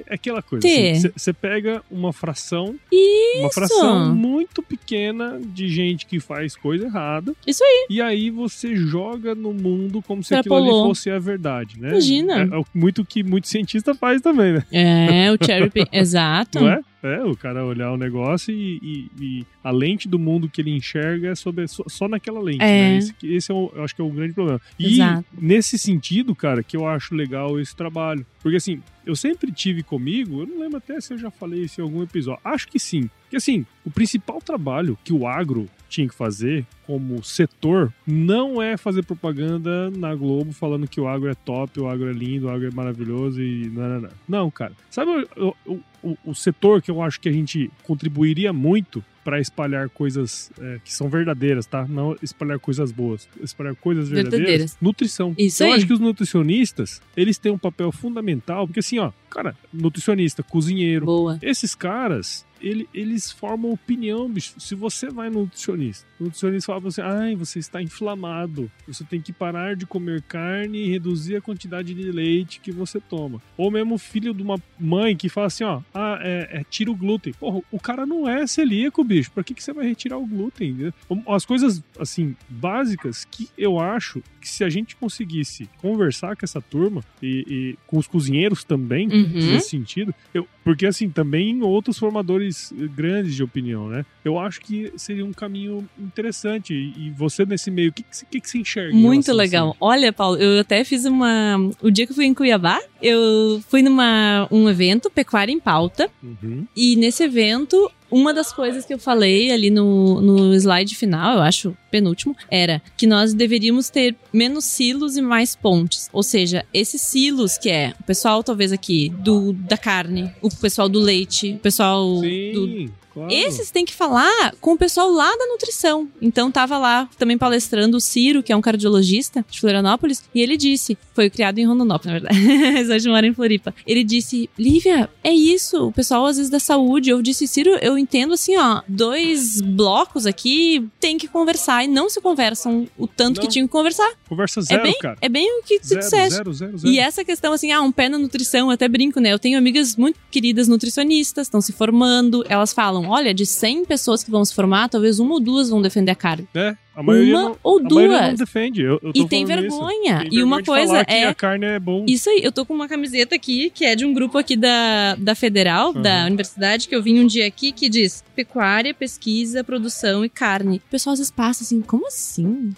É aquela coisa. Você pega uma fração, Isso! uma fração muito pequena de gente que faz coisa errada. Isso aí. E aí você joga no mundo como se aquilo ali fosse a verdade, né? Imagina. É, é muito que muito cientista faz também, né? É, o cherry. Exato. Não é? É, o cara olhar o negócio e, e- e a lente do mundo que ele enxerga é sobre, só, só naquela lente, É. né? Esse, esse é o, eu acho que é o grande problema. E Exato. nesse sentido, cara, que eu acho legal esse trabalho. Porque assim, eu sempre tive comigo, eu não lembro até se eu já falei isso em algum episódio. Acho que sim. Que assim, o principal trabalho que o agro tinha que fazer como setor não é fazer propaganda na Globo falando que o agro é top, o agro é lindo, o agro é maravilhoso e não, não, cara. Sabe o, o, o, o setor que eu acho que a gente contribuiria muito para espalhar coisas é, que são verdadeiras, tá? Não espalhar coisas boas, espalhar coisas verdadeiras. Verdadeiras. Nutrição. Isso eu aí. acho que os nutricionistas, eles têm um papel fundamental, porque assim, ó, cara, nutricionista, cozinheiro, Boa. esses caras, ele- eles formam opinião, bicho. Se você vai no nutricionista, o nutricionista fala pra você, ai, você está inflamado, você tem que parar de comer carne e reduzir a quantidade de leite que você toma. Ou mesmo filho de uma mãe que fala assim, ó, ah, é, é, tira o glúten. Porra, o cara não é celíaco, bicho. Pra que, que você vai retirar o glúten? As coisas, assim, básicas que eu acho que se a gente conseguisse conversar com essa turma e, e com os cozinheiros também, Uhum. Nesse sentido, eu, porque assim, também outros formadores eh, grandes de opinião, né? Eu acho que seria um caminho interessante. E, você nesse meio, o que, que, que, você enxerga? Muito legal. isso? Olha, Paulo, eu até fiz uma. O dia que eu fui em Cuiabá, eu fui numa um evento, Pecuária em Pauta, Uhum. e nesse evento. Uma das coisas que eu falei ali no, no slide final, eu acho penúltimo, era que nós deveríamos ter menos silos e mais pontes. Ou seja, esses silos que é o pessoal, talvez aqui, do, da carne, o pessoal do leite, o pessoal do, Sim, claro. esses tem que falar com o pessoal lá da nutrição. Então tava lá também palestrando o Ciro, que é um cardiologista de Florianópolis, e ele disse, foi criado em Rondonópolis, na verdade, mas hoje mora em Floripa. Ele disse, Lívia, é isso, o pessoal às vezes da saúde. Eu disse, Ciro, eu entendo assim, ó, dois blocos aqui tem que conversar e não se conversam o tanto Não. que tinham que conversar. Conversa É zero, bem, cara. é bem o que tu Zero, disseste. zero, zero, zero. E essa questão, assim, ah, um pé na nutrição, eu até brinco, né? Eu tenho amigas muito queridas nutricionistas, estão se formando, elas falam, olha, de 100 pessoas que vão se formar, talvez uma ou duas vão defender a carne. É, a maioria Uma não, ou a maioria não duas. defende. Eu, eu E tem vergonha. Tem e uma vergonha coisa é a carne é bom. isso aí, eu tô com uma camiseta aqui, que é de um grupo aqui da, da Federal, Uhum. da universidade, que eu vim um dia aqui, que diz pecuária, pesquisa, produção e carne. O pessoal às vezes passa assim, como assim?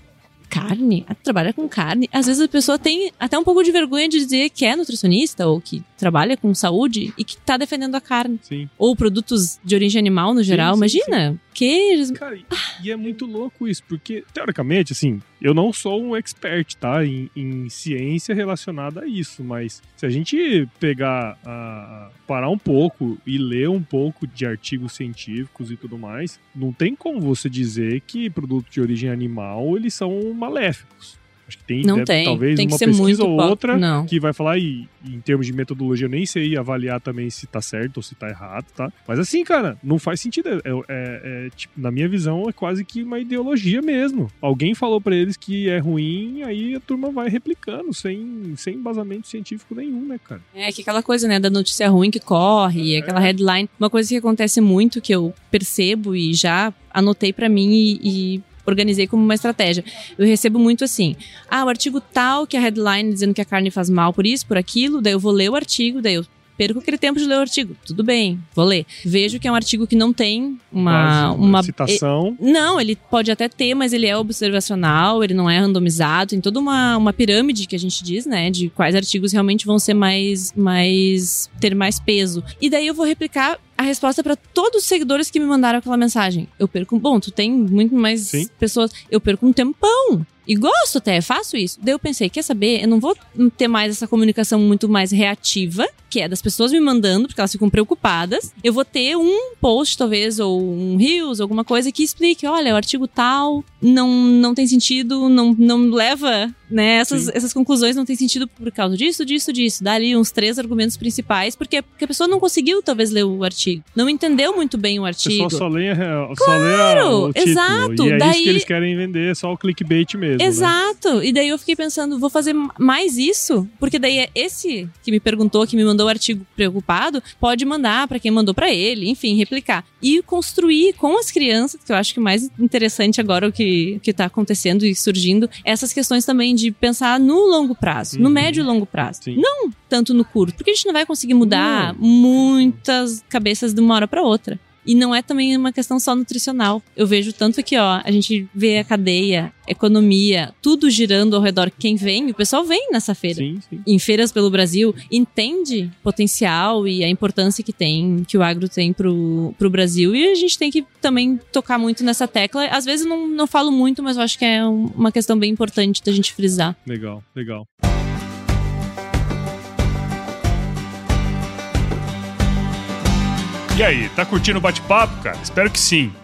Carne? Ah, Trabalha com carne? Às vezes a pessoa tem até um pouco de vergonha de dizer que é nutricionista ou que trabalha com saúde e que tá defendendo a carne. Sim. Ou produtos de origem animal no geral. sim, Imagina, queijos. Cara, e- e é muito louco isso, porque, teoricamente, assim, eu não sou um expert, tá, em, em ciência relacionada a isso, mas se a gente pegar, a, parar um pouco e ler um pouco de artigos científicos e tudo mais, não tem como você dizer que produtos de origem animal, eles são maléficos. Acho que tem, Não deve- tem. talvez Tem uma pesquisa ou outra Não. que vai falar, e em termos de metodologia, eu nem sei avaliar também se tá certo ou se tá errado, tá? Mas assim, cara, não faz sentido. É, é- é, tipo, na minha visão, é quase que uma ideologia mesmo. Alguém falou pra eles que é ruim, aí a turma vai replicando, sem, sem embasamento científico nenhum, né, cara? É que aquela coisa, né, da notícia ruim que corre, aquela headline. Uma coisa que acontece muito, que eu percebo e já anotei pra mim e, e organizei como uma estratégia. Eu recebo muito assim: ah, o artigo tal, que a headline dizendo que a carne faz mal por isso, por aquilo, daí eu vou ler o artigo, daí eu perco aquele tempo de ler o artigo. Tudo bem, vou ler. Vejo que é um artigo que não tem uma. Quase uma citação. não, ele pode até ter, mas ele é observacional, ele não é randomizado. Tem toda uma, uma pirâmide que a gente diz, né? De quais artigos realmente vão ser mais. mais ter mais peso. E daí eu vou replicar a resposta para todos os seguidores que me mandaram aquela mensagem. Eu perco. Bom, tu tem muito mais Sim. pessoas. Eu perco um tempão. E gosto até, faço isso. Daí eu pensei, quer saber? Eu não vou ter mais essa comunicação muito mais reativa, que é das pessoas me mandando, porque elas ficam preocupadas. Eu vou ter um post, talvez, ou um Reels, alguma coisa que explique: olha, o artigo tal não, não tem sentido, não, não leva, né? Essas, Sim. essas conclusões não tem sentido por causa disso, disso, disso. Dá ali uns três argumentos principais, porque, porque a pessoa não conseguiu, talvez, ler o artigo. Não entendeu muito bem o artigo. pessoal só lê, a- só lê a- o título. exato. E é isso Daí- que eles querem vender, só o clickbait mesmo. Né? Exato. E daí eu fiquei pensando, vou fazer mais isso, porque daí é esse que me perguntou, que me mandou o artigo preocupado, pode mandar pra quem mandou pra ele, enfim, replicar. E construir com as crianças, que eu acho que o mais interessante agora o que, que tá acontecendo e surgindo, essas questões também de pensar no longo prazo, no Uhum. médio e longo prazo. Sim. Não tanto no curto, porque a gente não vai conseguir mudar muitas cabeças de uma hora pra outra. E não é também uma questão só nutricional. Eu vejo tanto que, ó, a gente vê a cadeia, economia, tudo girando ao redor. Quem vem, o pessoal vem nessa feira. Sim, sim. Em feiras pelo Brasil, entende o potencial e a importância que tem, que o agro tem pro, pro Brasil. E a gente tem que também tocar muito nessa tecla. Às vezes eu não, não falo muito, mas eu acho que é um- uma questão bem importante da gente frisar. Legal, legal. E aí, tá curtindo o bate-papo, cara? Espero que sim.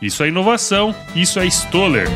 Isso é inovação, isso é Stoller.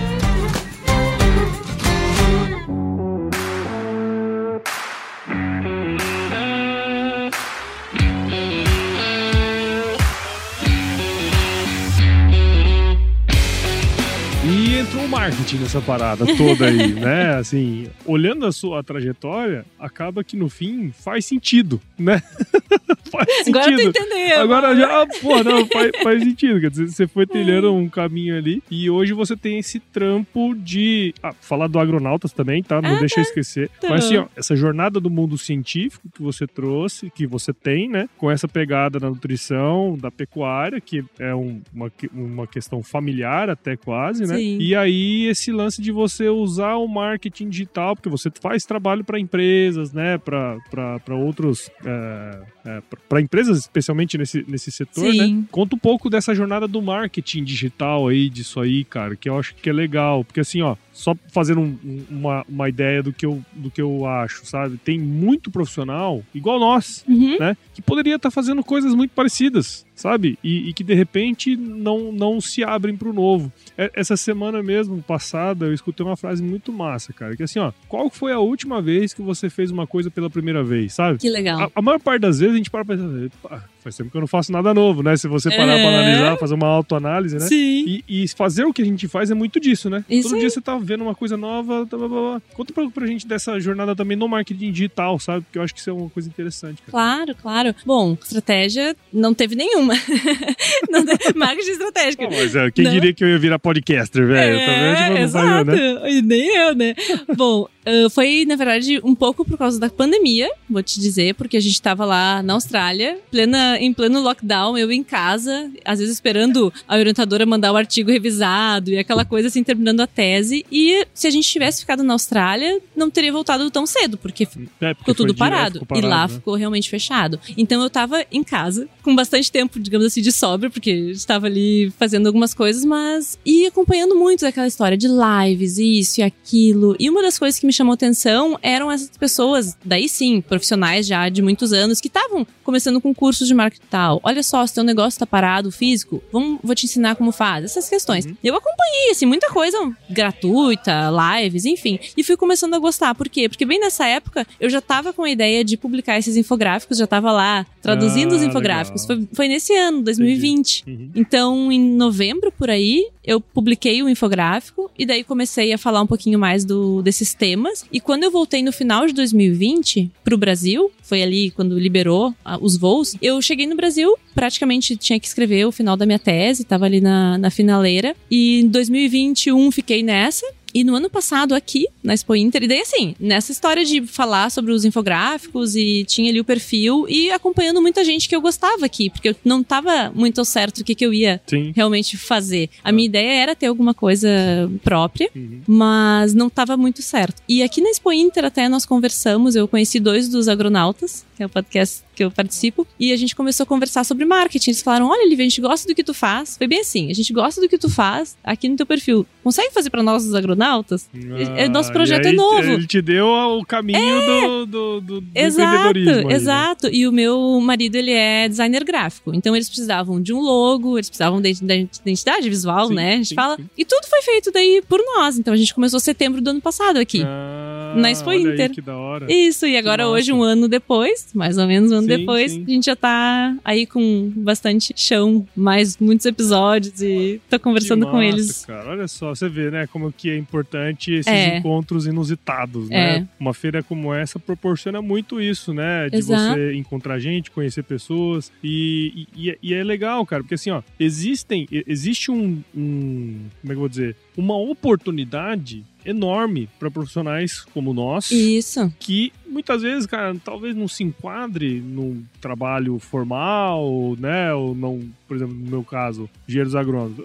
O marketing nessa parada toda aí, né? Assim, olhando a sua trajetória, acaba que no fim faz sentido, né? faz sentido. Agora tu entendeu. Agora já, pô, não, faz, faz sentido. Quer dizer, você foi trilhando um caminho ali e hoje você tem esse trampo de. Ah, falar do agronautas também, tá? Não Ah, deixa eu esquecer. Tá. Mas assim, ó, essa jornada do mundo científico que você trouxe, que você tem, né? Com essa pegada na nutrição, da pecuária, que é um- uma, uma questão familiar até quase, né? Sim. E aí esse lance de você usar o marketing digital, porque você faz trabalho para empresas, né? Para outros. É, é, para empresas, especialmente nesse, nesse setor, Sim. né? Conta um pouco dessa jornada do marketing digital aí, disso aí, cara, que eu acho que é legal. Porque assim, ó, só fazendo um- um- uma, uma ideia do que, eu, do que eu acho, sabe? Tem muito profissional, igual nós, Uhum. né? Que poderia estar fazendo coisas muito parecidas, sabe? E, e que de repente não, não se abrem pro novo. É- Essa semana mesmo, passada, eu escutei uma frase muito massa, cara. Que assim, ó, qual foi a última vez que você fez uma coisa pela primeira vez, sabe? Que legal. A, a maior parte das vezes a gente para pra pensar, "Pá, faz tempo que eu não faço nada novo, né? Se você parar É. pra analisar, fazer uma autoanálise, né? Sim. E, e fazer o que a gente faz é muito disso, né? Isso Todo aí. dia você tá vendo uma coisa nova, tá, blá, blá, blá. Conta pra, pra gente dessa jornada também no marketing digital, sabe? Porque eu acho que isso é uma coisa interessante, cara. Claro, claro. Bom, estratégia não teve nenhuma. não teve marketing estratégico. Pô, mas é, quem Não. diria que eu ia virar podcaster, velho? tá vendo? Tipo, não exato. faz, né? E nem eu, né? Bom, foi, na verdade, um pouco por causa da pandemia, vou te dizer, porque a gente tava lá na Austrália, plena, em pleno lockdown, eu em casa, às vezes esperando a orientadora mandar o artigo revisado e aquela coisa assim, terminando a tese. E se a gente tivesse ficado na Austrália, não teria voltado tão cedo, porque É, porque ficou tudo parado. ficou E lá né? ficou realmente fechado. Então eu tava em casa, com bastante tempo, digamos assim, de sobra, porque estava ali fazendo algumas coisas, mas. E acompanhando muito daquela história de lives, isso e aquilo. E uma das coisas que me chamou atenção eram essas pessoas, daí sim, profissionais já de muitos anos, que estavam começando com cursos de marketing e tal. Olha só, se teu negócio tá parado, físico, vamos, vou te ensinar como faz. Essas questões. Uhum. Eu acompanhei, assim, muita coisa gratuita, lives, enfim. E fui começando a gostar. Por quê? Porque bem nessa época eu já tava com a ideia de publicar esses infográficos, já tava lá traduzindo Ah, os infográficos. Foi, foi nesse ano, 2020. Uhum. Então, em novembro por aí, eu publiquei o infográfico e daí comecei a falar um pouquinho mais do, desses temas. E quando eu voltei no final de 2020 pro Brasil, foi ali quando liberou ah, os voos, eu cheguei no Brasil, praticamente tinha que escrever o final da minha tese, tava ali na, na finaleira. E em 2021 fiquei nessa. E no ano passado, aqui, na Expo Inter, e daí assim, nessa história de falar sobre os infográficos e tinha ali o perfil e acompanhando muita gente que eu gostava aqui, porque eu não tava muito certo o que, que eu ia Sim. realmente fazer. A minha ideia era ter alguma coisa própria, Uhum. mas não estava muito certo. E aqui na Expo Inter até nós conversamos, eu conheci dois dos agronautas, que é o podcast que eu participo, e a gente começou a conversar sobre marketing. Eles falaram: "Olha, Lívia, a gente gosta do que tu faz". Foi bem assim, a gente gosta do que tu faz aqui no teu perfil. Consegue fazer para nós os agronautas? É, nosso Ah, projeto e aí é novo. Ele te deu o caminho do, do, do, do Exato, aí, né? exato. E o meu marido, ele é designer gráfico. Então eles precisavam de um logo, eles precisavam de, de identidade visual, Sim, né? A gente sim, fala. sim. E tudo foi feito daí por nós. Então a gente começou setembro do ano passado aqui. Ah, na Expo olha aí Inter. que da hora. Isso, e agora massa. hoje, um ano depois, mais ou menos um ano Sim, depois, sim. a gente já tá aí com bastante chão, mais muitos episódios e tô conversando Que com massa, eles. Cara. Olha só, você vê, né, como que é importante esses É. encontros inusitados, né? É. Uma feira como essa proporciona muito isso, né? De Exato. você encontrar gente, conhecer pessoas e, e, e é legal, cara, porque assim, ó, existem, existe um, um como é que eu vou dizer, uma oportunidade enorme para profissionais como nós Isso. que muitas vezes, cara, talvez não se enquadre num trabalho formal, né? Ou não, por exemplo, no meu caso, engenheiros agrônomos.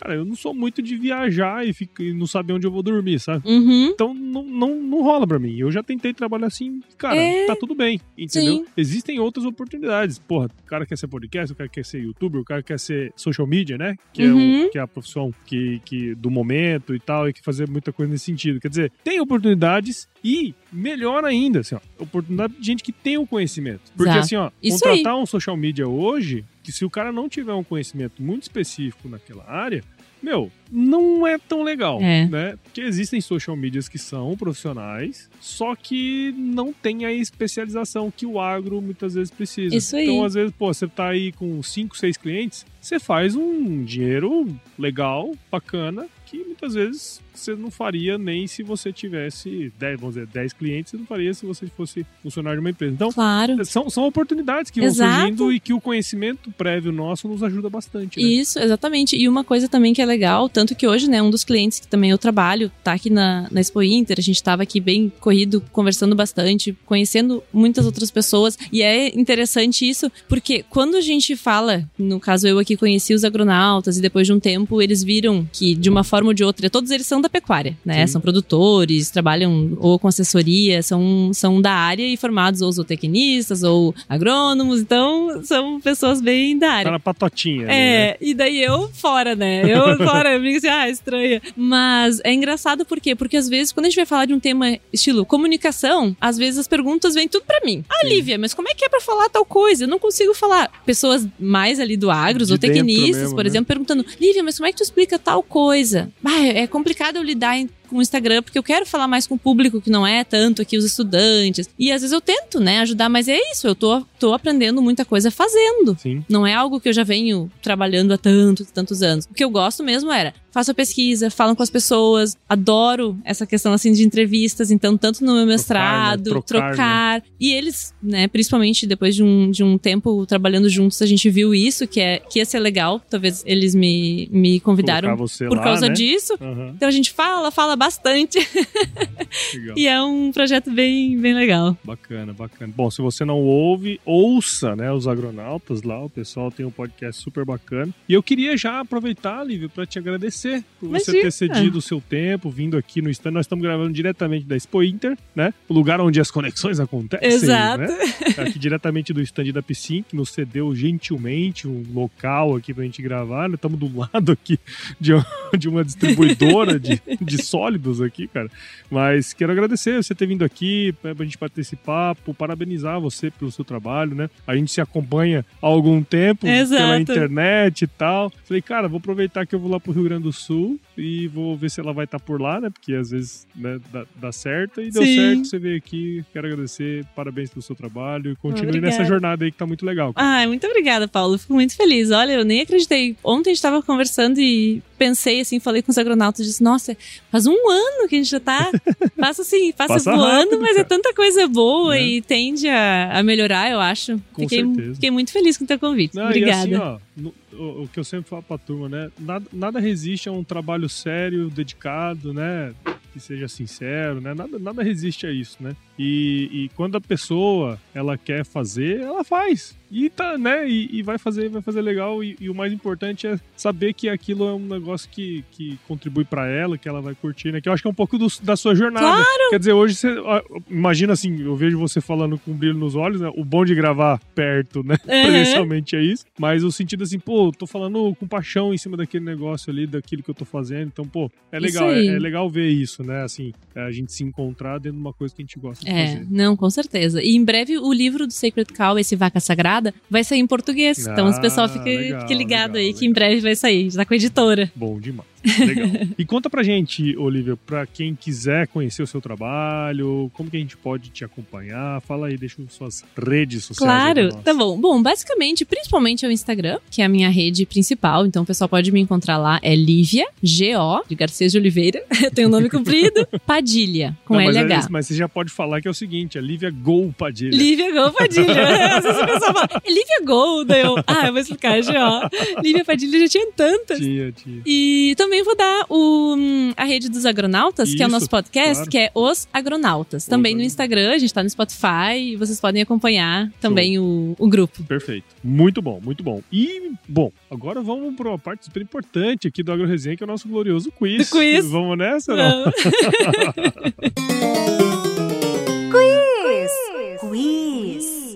Cara, eu não sou muito de viajar e, ficar, e não saber onde eu vou dormir, sabe? Uhum. Então não, não, não rola pra mim. Eu já tentei trabalhar assim, cara, É. tá tudo bem, entendeu? Sim. Existem outras oportunidades. Porra, o cara quer ser podcast, o cara quer ser youtuber, o cara quer ser social media, né? Que, é, Uhum. o, que é a profissão que, que, do momento e tal, e que fazer muita coisa nesse sentido. Quer dizer, tem oportunidades e, melhor ainda, assim, ó, oportunidade de gente que tem o conhecimento. Porque Exato. assim, ó, Isso contratar um social media hoje, que se o cara não tiver um conhecimento muito específico naquela área, meu, não é tão legal, É. né? Porque existem social medias que são profissionais, só que não tem a especialização que o agro muitas vezes precisa. Isso aí. Então, às vezes, pô, você tá aí com 5, 6 clientes, você faz um dinheiro legal, bacana, que muitas vezes você não faria nem se você tivesse 10, vamos dizer, 10 clientes, você não faria se você fosse funcionário de uma empresa. Então, Claro. são, são oportunidades que vão Exato. surgindo e que o conhecimento prévio nosso nos ajuda bastante. Né? Isso, exatamente. E uma coisa também que é legal, tanto que hoje, né, um dos clientes que também eu trabalho tá aqui na, na Expo Inter, a gente tava aqui bem corrido, conversando bastante, conhecendo muitas outras pessoas. E é interessante isso, porque quando a gente fala, no caso eu aqui conheci os agronautas e depois de um tempo eles viram que de uma forma ou de outra, todos eles são da pecuária, né? Sim. São produtores, trabalham ou com assessoria, são, são da área e formados ou zootecnistas ou agrônomos, então são pessoas bem da área. Tá na patotinha. ali, né? É, e daí eu fora, né? Eu fora, eu fico assim, ah, estranha. Mas é engraçado por quê? Porque às vezes, quando a gente vai falar de um tema estilo comunicação, às vezes as perguntas vêm tudo pra mim. Ah, Lívia, mas como é que é pra falar tal coisa? Eu não consigo falar. Pessoas mais ali do agro, De ou dentro tecnistas, mesmo, por né? exemplo, perguntando, Lívia, mas como é que tu explica tal coisa? Bah, é complicado eu lidar em- com o Instagram, porque eu quero falar mais com o público que não é tanto aqui os estudantes. E às vezes eu tento, né, ajudar, mas é isso, eu tô, tô aprendendo muita coisa fazendo. Sim. Não é algo que eu já venho trabalhando há tantos, tantos anos. O que eu gosto mesmo era faço a pesquisa, falo com as pessoas, adoro essa questão assim de entrevistas, então tanto no meu mestrado, né? Trocar, trocar, e eles, né, principalmente depois de um, de um tempo trabalhando juntos, a gente viu isso que é que ia ser legal, talvez eles me, me convidaram por lá, causa né? disso. Aham, Então a gente fala, fala bastante e é um projeto bem, bem legal. Bacana, bacana. Bom, se você não ouve, ouça, né, os agronautas lá, o pessoal tem um podcast super bacana. E eu queria já aproveitar, Lívia, para te agradecer por você Imagina. ter cedido o seu tempo, vindo aqui no stand. Nós estamos gravando diretamente da Expo Inter, né? O lugar onde as conexões acontecem, Exato. né? Aqui diretamente do stand da Piscin, que nos cedeu gentilmente um local aqui pra gente gravar. Nós estamos do lado aqui de, uma- de uma distribuidora de, de sólidos aqui, cara. Mas quero agradecer você ter vindo aqui pra gente bater esse papo, parabenizar você pelo seu trabalho, né? A gente se acompanha há algum tempo pela Exato. internet e tal. Falei, cara, vou aproveitar que eu vou lá pro Rio Grande do Sul e vou ver se ela vai estar por lá, né? Porque às vezes né, dá, dá certo. E deu Sim. certo, você veio aqui. Quero agradecer, parabéns pelo seu trabalho e continue Obrigada. nessa jornada aí que tá muito legal. cara. Ai, muito obrigada, Paulo. Fico muito feliz. Olha, eu nem acreditei. Ontem a gente tava conversando e pensei assim, falei com os agronautas, disse, nossa, faz um ano que a gente já tá. Passa assim, passa, Passa voando, rápido, mas é cara. tanta coisa boa Né? e tende a, a melhorar, eu acho. Com fiquei, certeza. fiquei muito feliz com o teu convite. Não, obrigada. E assim, ó, no- o, o que eu sempre falo pra turma, né? Nada, nada resiste a um trabalho sério, dedicado, né? Que seja sincero, né? Nada, nada resiste a isso, né? E, e quando a pessoa ela quer fazer, ela faz. E tá, né? E, e vai fazer, vai fazer legal. E, e o mais importante é saber que aquilo é um negócio que, que contribui pra ela, que ela vai curtir, né? Que eu acho que é um pouco do- da sua jornada. Claro! Quer dizer, hoje você. Imagina assim, eu vejo você falando com brilho nos olhos, né? O bom de gravar perto, né? Uhum. Presencialmente é isso. Mas o sentido assim, pô, tô falando com paixão em cima daquele negócio ali, daquilo que eu tô fazendo. Então, pô, é legal, é, é legal ver isso, né? Assim, é a gente se encontrar dentro de uma coisa que a gente gosta de É, fazer. não, com certeza. E em breve o livro do Sacred Cow, esse Vaca Sagrada, vai sair em português. então o pessoal Ah, fica, legal, fique ligado legal, aí que em legal. breve vai sair. Já tá com a editora. Bom demais. Legal. e conta pra gente, Olivia, pra quem quiser conhecer o seu trabalho, como que a gente pode te acompanhar? Fala aí, deixa suas redes sociais. Claro, tá bom. Bom, basicamente, principalmente é o Instagram, que é a minha rede principal. Então o pessoal pode me encontrar lá. É Lívia, G-O, de Garcês de Oliveira. Eu tenho o nome comprido. Padilha, com Não, mas, é- LH. mas você já pode falar que é o seguinte, a Lívia Gol Padilha. Lívia Gol Padilha. Às vezes o pessoal fala, é Lívia Gol. Daí eu, ah, eu vou explicar, G-O. Lívia Padilha já tinha tantas. Tia, tia. E também vou dar o, hum, a rede dos agronautas, que é o Isso, nosso podcast, claro. que é Os Agronautas. Também no. Instagram, a gente tá no Spotify e vocês podem acompanhar também o, o grupo. Perfeito. Muito bom, muito bom. E, bom, agora vamos para uma parte super importante aqui do Agro Resenha, que é o nosso glorioso quiz. Do quiz. Vamos nessa? Não? Quiz.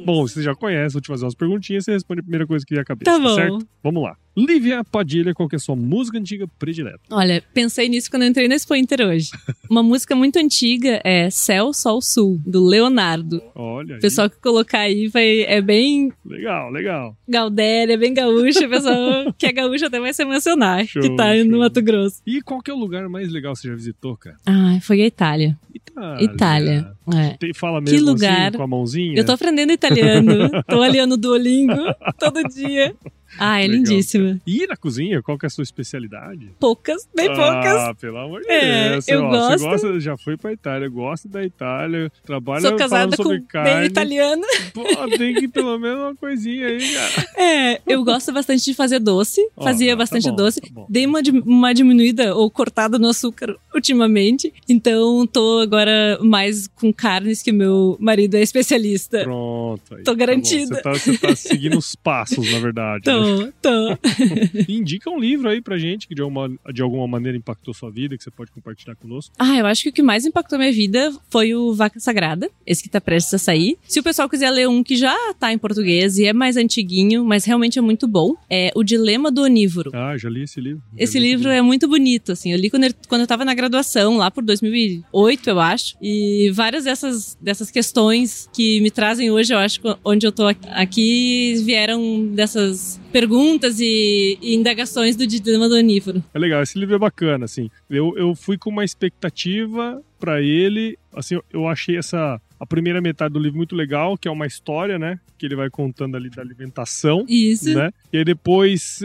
Bom, você já conhece, vou te fazer umas perguntinhas, você responde a primeira coisa que vier à cabeça, Tá bom. certo? Vamos lá. Lívia Padilha, qual que é a sua música antiga predileta? Olha, pensei nisso quando eu entrei na Expo Inter hoje. Uma música muito antiga é Céu, Sol, Sul, do Leonardo. Olha aí. O pessoal que colocar aí vai, é bem Legal, legal. Gaudéria, bem gaúcha. O pessoal que é gaúcho até vai se emocionar, Show, que tá show. no Mato Grosso. E qual que é o lugar mais legal que você já visitou, cara? Ah, foi a Itália. Itália. Itália. É. Tem- fala Que mesmo lugar. assim, com a mãozinha? Eu tô aprendendo italiano. tô ali no Duolingo todo dia. Ah, é Legal, lindíssima. E na cozinha, qual que é a sua especialidade? Poucas, bem poucas. Ah, pelo amor de É, Deus. eu ó, gosto. Você gosta, já foi pra Itália, gosta da Itália, trabalha Sou casada sobre com carne. bem italiano. Pô, tem que pelo menos uma coisinha aí, cara. É, eu gosto bastante de fazer doce. Ó, Fazia tá bastante bom, doce. tá. Dei uma, uma diminuída ou cortada no açúcar ultimamente. Então tô agora mais com carnes que meu marido é especialista. Pronto. Aí, Tô tá garantida. Você tá, você tá seguindo os passos, na verdade. né? Tô, tô. E Indica um livro aí pra gente que de alguma, de alguma maneira impactou sua vida, que você pode compartilhar conosco. Ah, eu acho que o que mais impactou minha vida foi o Vaca Sagrada, esse que tá prestes a sair. Se o pessoal quiser ler um que já tá em português e é mais antiguinho, mas realmente é muito bom, é O Dilema do Onívoro. Ah, já li esse livro. Já Esse li livro é muito bonito, assim. Eu li quando eu, quando eu tava na graduação, lá por 2008, eu acho. E várias dessas, dessas questões que me trazem hoje, eu acho, onde eu tô aqui, vieram dessas perguntas e, e indagações do Dilema do Onívoro. É legal, esse livro é bacana, assim. Eu, eu fui com uma expectativa pra ele, assim, eu achei essa a primeira metade do livro muito legal, que é uma história, né, que ele vai contando ali da alimentação, Isso. né? E aí depois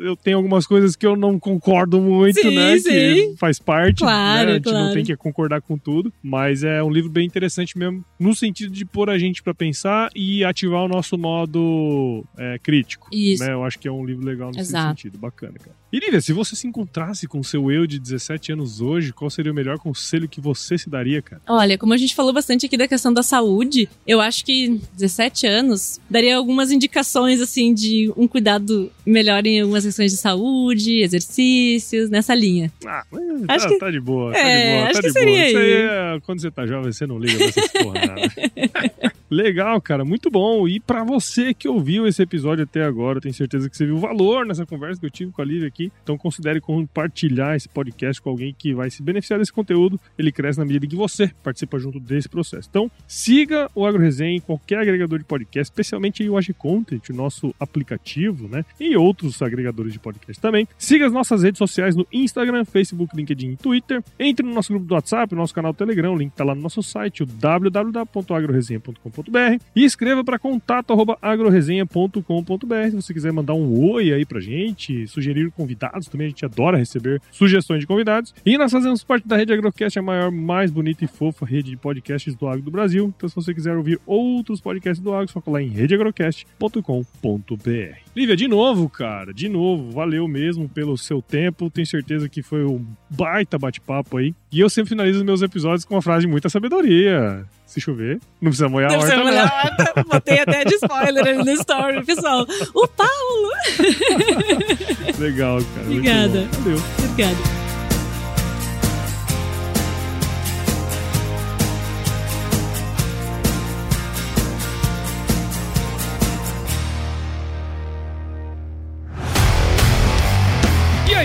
eu, tenho algumas coisas que eu não concordo muito, Sim, né, sim. que faz parte, Claro, né? A gente não claro. tem que concordar com tudo, mas é um livro bem interessante mesmo, no sentido de pôr a gente pra pensar e ativar o nosso modo é, crítico. Isso. né? Eu acho que é um livro legal nesse Exato. sentido, bacana, cara. E Lívia, se você se encontrasse com o seu eu de 17 anos hoje, qual seria o melhor conselho que você se daria, cara? Olha, como a gente falou bastante aqui da questão da saúde, eu acho que 17 anos daria algumas indicações, assim, de um cuidado melhor em algumas questões de saúde, exercícios, nessa linha. Ah, Acho tá, que- tá de boa, tá É, de boa, acho tá que de boa. seria Isso aí é quando você tá jovem, você não liga pra essas porra nada. Legal, cara, muito bom. E pra você que ouviu esse episódio até agora, eu tenho certeza que você viu valor nessa conversa que eu tive com a Lívia aqui. Então considere compartilhar esse podcast com alguém que vai se beneficiar desse conteúdo. Ele cresce na medida que você participa junto desse processo. Então, siga o AgroResenha em qualquer agregador de podcast, especialmente o Ag Content, o nosso aplicativo, né? E outros agregadores de podcast também. Siga as nossas redes sociais no Instagram, Facebook, LinkedIn e Twitter. Entre no nosso grupo do WhatsApp, no nosso canal Telegram, o link tá lá no nosso site, o www.agroresenha.com.br e escreva para contato@agroresenha.com.br se você quiser mandar um oi aí pra gente, sugerir convidados, também a gente adora receber sugestões de convidados. E nós fazemos parte da Rede Agrocast, a maior, mais bonita e fofa rede de podcasts do agro do Brasil. Então se você quiser ouvir outros podcasts do agro, só colar em redeagrocast.com.br. Lívia, de novo, cara, de novo, valeu mesmo pelo seu tempo. Tenho certeza que foi um baita bate-papo aí. E eu sempre finalizo meus episódios com uma frase de muita sabedoria. Se chover, não precisa molhar a Deve ser horta, uma não. olhada. Botei até de spoiler ali no story, pessoal. O Paulo! Legal, cara. Obrigada. Valeu. Obrigada.